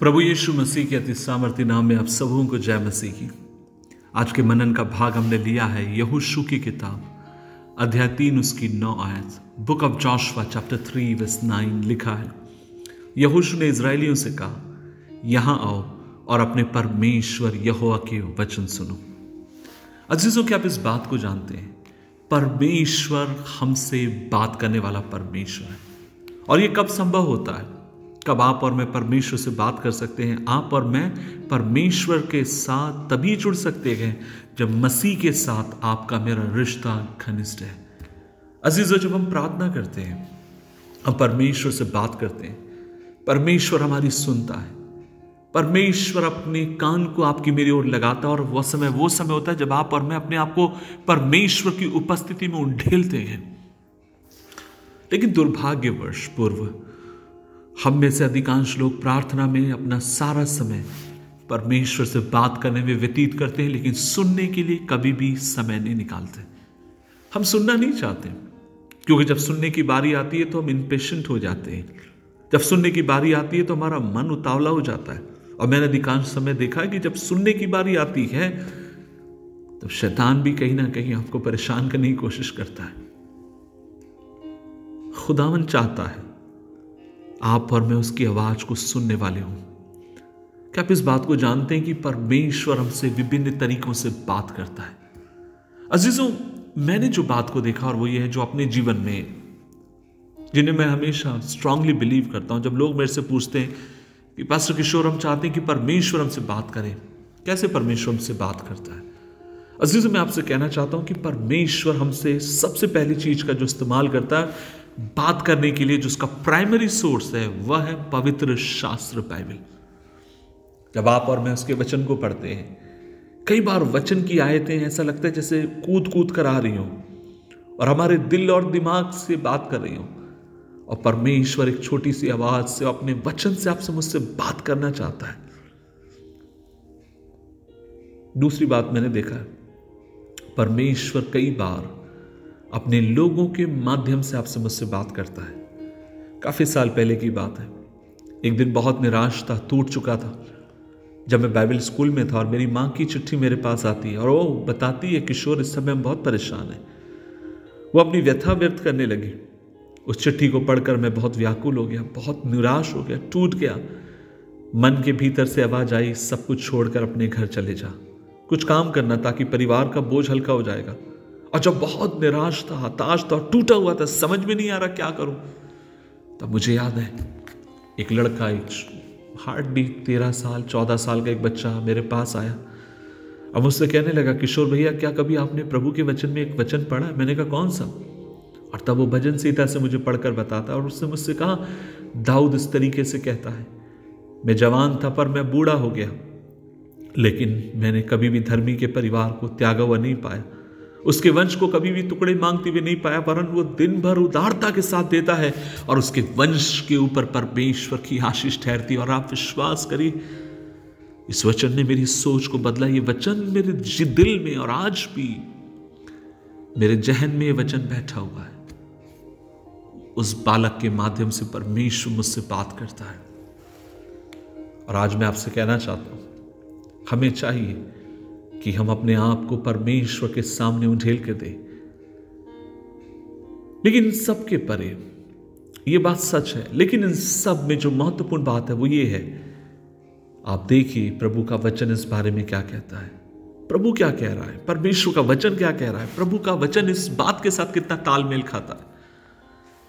प्रभु यीशु मसीह के अति सामर्थ्य नाम में आप सबों को जय मसीह की। आज के मनन का भाग हमने लिया है यहुशु की किताब। अध्याय तीन उसकी नौ आयत। Book of Joshua chapter three verse nine लिखा है। यहुशु ने इसराइलियों से कहा, यहाँ आओ और अपने परमेश्वर यहोवा के वचन सुनो। अजीजों, क्या आप इस बात को जानते हैं? परमेश्वर हमसे बात करने वाला परमेश्वर है। और ये कब संभव होता है? कब आप और मैं परमेश्वर से बात कर सकते हैं? आप और मैं परमेश्वर के साथ तभी जुड़ सकते हैं जब मसीह के साथ आपका मेरा रिश्ता घनिष्ठ है। अजीजों, जब हम प्रार्थना करते हैं, हम परमेश्वर से बात करते हैं। परमेश्वर हमारी सुनता है। परमेश्वर अपने कान को आपकी मेरी ओर लगाता है और वह समय, वो समय होता है जब आप और मैं अपने आप को परमेश्वर की उपस्थिति में उंडेलते हैं। लेकिन दुर्भाग्यवश पूर्व हम में से अधिकांश लोग प्रार्थना में अपना सारा समय परमेश्वर से बात करने में व्यतीत करते हैं, लेकिन सुनने के लिए कभी भी समय नहीं निकालते। हम सुनना नहीं चाहते, क्योंकि जब सुनने की बारी आती है तो हम इम्पेशेंट हो जाते हैं। जब सुनने की बारी आती है तो हमारा मन उतावला हो जाता है। और मैंने अधिकांश समय देखा है कि जब सुनने की बारी आती है तो शैतान भी कहीं ना कहीं आपको परेशान करने की कोशिश करता है। खुदावन चाहता है आप और मैं उसकी आवाज़ को सुनने वाले हूँ। क्या आप इस बात को जानते हैं कि परमेश्वर हमसे विभिन्न तरीकों से बात करता है? अजीजों, मैंने जो बात को देखा और वो ये है जो अपने जीवन में, जिन्हें मैं हमेशा स्ट्रांगली बिलीव करता हूँ। जब लोग मेरे से पूछते हैं कि, पास्टर किशोर, हम चाहते हैं कि परमेश्वर हमसे बात करें। कैसे परमेश्वर हमसे बात करता है? अज़ीज़, मैं आपसे कहना चाहता हूँ कि परमेश्वर हमसे सबसे पहली चीज़ का जो इस्तेमाल करता है बात करने के लिए जो उसका प्राइमरी सोर्स है, वह है पवित्र शास्त्र बाइबल जब आप और मैं उसके वचन को पढ़ते हैं, कई बार वचन की आयतें ऐसा लगता है जैसे कूद कूद कर आ रही हो, और हमारे दिल और दिमाग से बात कर रही हो, और परमेश्वर एक छोटी सी आवाज़ से अपने वचन से आपसे मुझसे बात करना चाहता है। दूसरी बात मैंने देखा, परमेश्वर कई बार अपने लोगों के माध्यम से आपसे मुझसे बात करता है। काफ़ी साल पहले की बात है। एक दिन बहुत निराश था, टूट चुका था। जब मैं बाइबल स्कूल में था और मेरी माँ की चिट्ठी मेरे पास आती है और वो बताती है, किशोर, इस समय हम बहुत परेशान है। वो अपनी व्यथा व्यक्त करने लगी। उस चिट्ठी को पढ़कर मैं बहुत व्याकुल हो गया, बहुत निराश हो गया, टूट गया। मन के भीतर से आवाज़ आई, सब कुछ छोड़कर अपने घर चले जा। कुछ काम करना ताकि परिवार का बोझ हल्का हो जाएगा। और जब बहुत निराश था, हताश था टूटा हुआ था, समझ में नहीं आ रहा क्या करूँ, तब मुझे याद है, एक लड़का, एक हार्ट बीट तेरह साल, चौदह साल का एक बच्चा मेरे पास आया। अब मुझसे कहने लगा, किशोर भैया, क्या कभी आपने प्रभु के वचन में एक वचन पढ़ा मैंने कहा, कौन सा? और तब वो भजन सीता से मुझे पढ़कर बताता और उसने मुझसे कहा, दाऊद इस तरीके से कहता है, मैं जवान था पर मैं बूढ़ा हो गया, लेकिन मैंने कभी भी धर्मी के परिवार को त्यागा हुआ नहीं पाया। उसके वंश को कभी भी टुकड़े मांगते हुए नहीं पाया परंतु वो दिन भर उदारता के साथ देता है और उसके वंश के ऊपर परमेश्वर की आशीष ठहरती और आप विश्वास करिए, इस वचन ने मेरी सोच को बदला, ये वचन मेरे दिल में और आज भी मेरे जहन में ये वचन बैठा हुआ है। उस बालक के माध्यम से परमेश्वर मुझसे बात करता है। और आज मैं आपसे कहना चाहता हूँ, हमें चाहिए कि हम अपने आप को परमेश्वर के सामने उठेल के दें। लेकिन इन सब के परे ये बात सच है, लेकिन इन सब में जो महत्वपूर्ण बात है वो ये है, आप देखिए प्रभु का वचन इस बारे में क्या कहता है। प्रभु क्या कह रहा है? परमेश्वर का वचन क्या कह रहा है? प्रभु का वचन इस बात के साथ कितना तालमेल खाता है?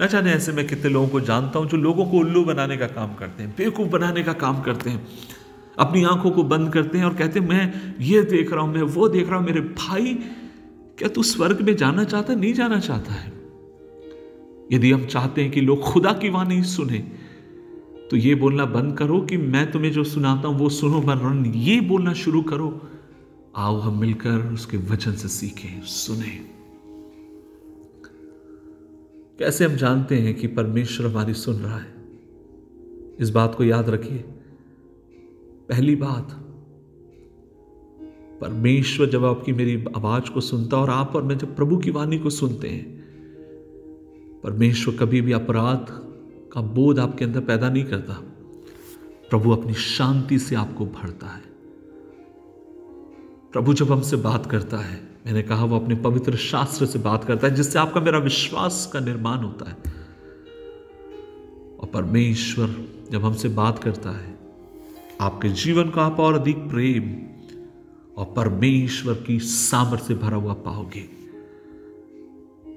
न जाने ऐसे मैं कितने लोगों को जानता हूँ जो लोगों को उल्लू बनाने का काम करते हैं, बेवकूफ़ बनाने का काम करते हैं। अपनी आँखों को बंद करते हैं और कहते हैं, मैं ये देख रहा हूँ, मैं वो देख रहा हूँ, मेरे भाई, क्या तू स्वर्ग में जाना चाहता नहीं जाना चाहता है? यदि हम चाहते हैं कि लोग खुदा की वाणी सुने तो ये बोलना बंद करो कि मैं तुम्हें जो सुनाता हूँ, वो सुनो वरन ये बोलना शुरू करो। आओ हम मिलकर उसके वचन से सीखें, सुने। कैसे हम जानते हैं कि परमेश्वर हमारी सुन रहा है? इस बात को याद रखिए। पहली बात, परमेश्वर जब आपकी मेरी आवाज़ को सुनता और आप और मैं जब प्रभु की वाणी को सुनते हैं, परमेश्वर कभी भी अपराध का बोध आपके अंदर पैदा नहीं करता। प्रभु अपनी शांति से आपको भरता है। प्रभु जब हमसे बात करता है, मैंने कहा वो अपने पवित्र शास्त्र से बात करता है, जिससे आपका मेरा विश्वास का निर्माण होता है। और परमेश्वर जब हमसे बात करता है आपके जीवन को आप और अधिक प्रेम और परमेश्वर की सामर्थ्य से भरा हुआ पाओगे।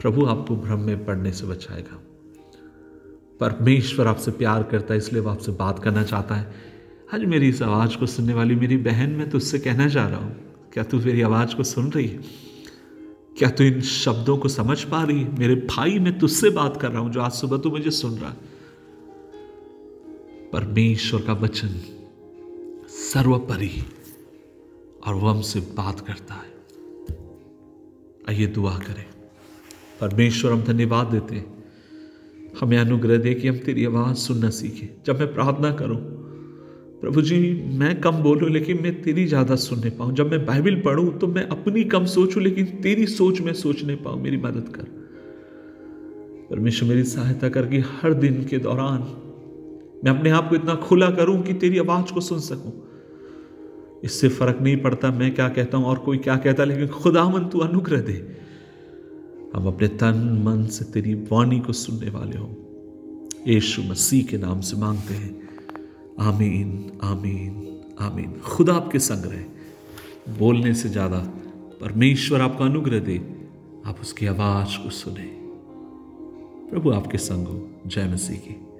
प्रभु आपको भ्रम में पड़ने से बचाएगा। परमेश्वर आपसे प्यार करता है, इसलिए वो आपसे बात करना चाहता है। आज मेरी इस आवाज़ को सुनने वाली मेरी बहन, मैं तुझसे कहना चाह रहा हूँ, क्या तू मेरी आवाज़ को सुन रही है? क्या तू इन शब्दों को समझ पा रही है? मेरे भाई, मैं तुझसे बात कर रहा हूँ, जो आज सुबह तू मुझे सुन रहा परमेश्वर का वचन सर्वपरि और वो हमसे बात करता है। आइए दुआ करें। परमेश्वर, हम धन्यवाद देते हैं। हमें अनुग्रह दे कि हम तेरी आवाज़ सुनना सीखें। जब मैं प्रार्थना करूँ, प्रभु जी, मैं कम बोलूँ, लेकिन मैं तेरी ज़्यादा सुनने पाऊँ। जब मैं बाइबिल पढ़ूं तो मैं अपनी कम सोचूं, लेकिन तेरी सोच में सोचने पाऊँ। मेरी मदद कर। परमेश्वर, मेरी सहायता कर कि हर दिन के दौरान मैं अपने आप को इतना खुला करूँ कि तेरी आवाज़ को सुन सकूँ। इससे फ़र्क नहीं पड़ता मैं क्या कहता हूँ और कोई क्या कहता लेकिन खुदा मन तू अनुग्रह दे। हम अपने तन, मन से तेरी वाणी को सुनने वाले हो। यीशु मसीह के नाम से मांगते हैं। आमीन आमीन आमीन। खुदा आपके संग रहे। बोलने से ज़्यादा परमेश्वर आपका अनुग्रह दे। आप उसकी आवाज़ को सुने। प्रभु आपके संग हो। जय मसीह की।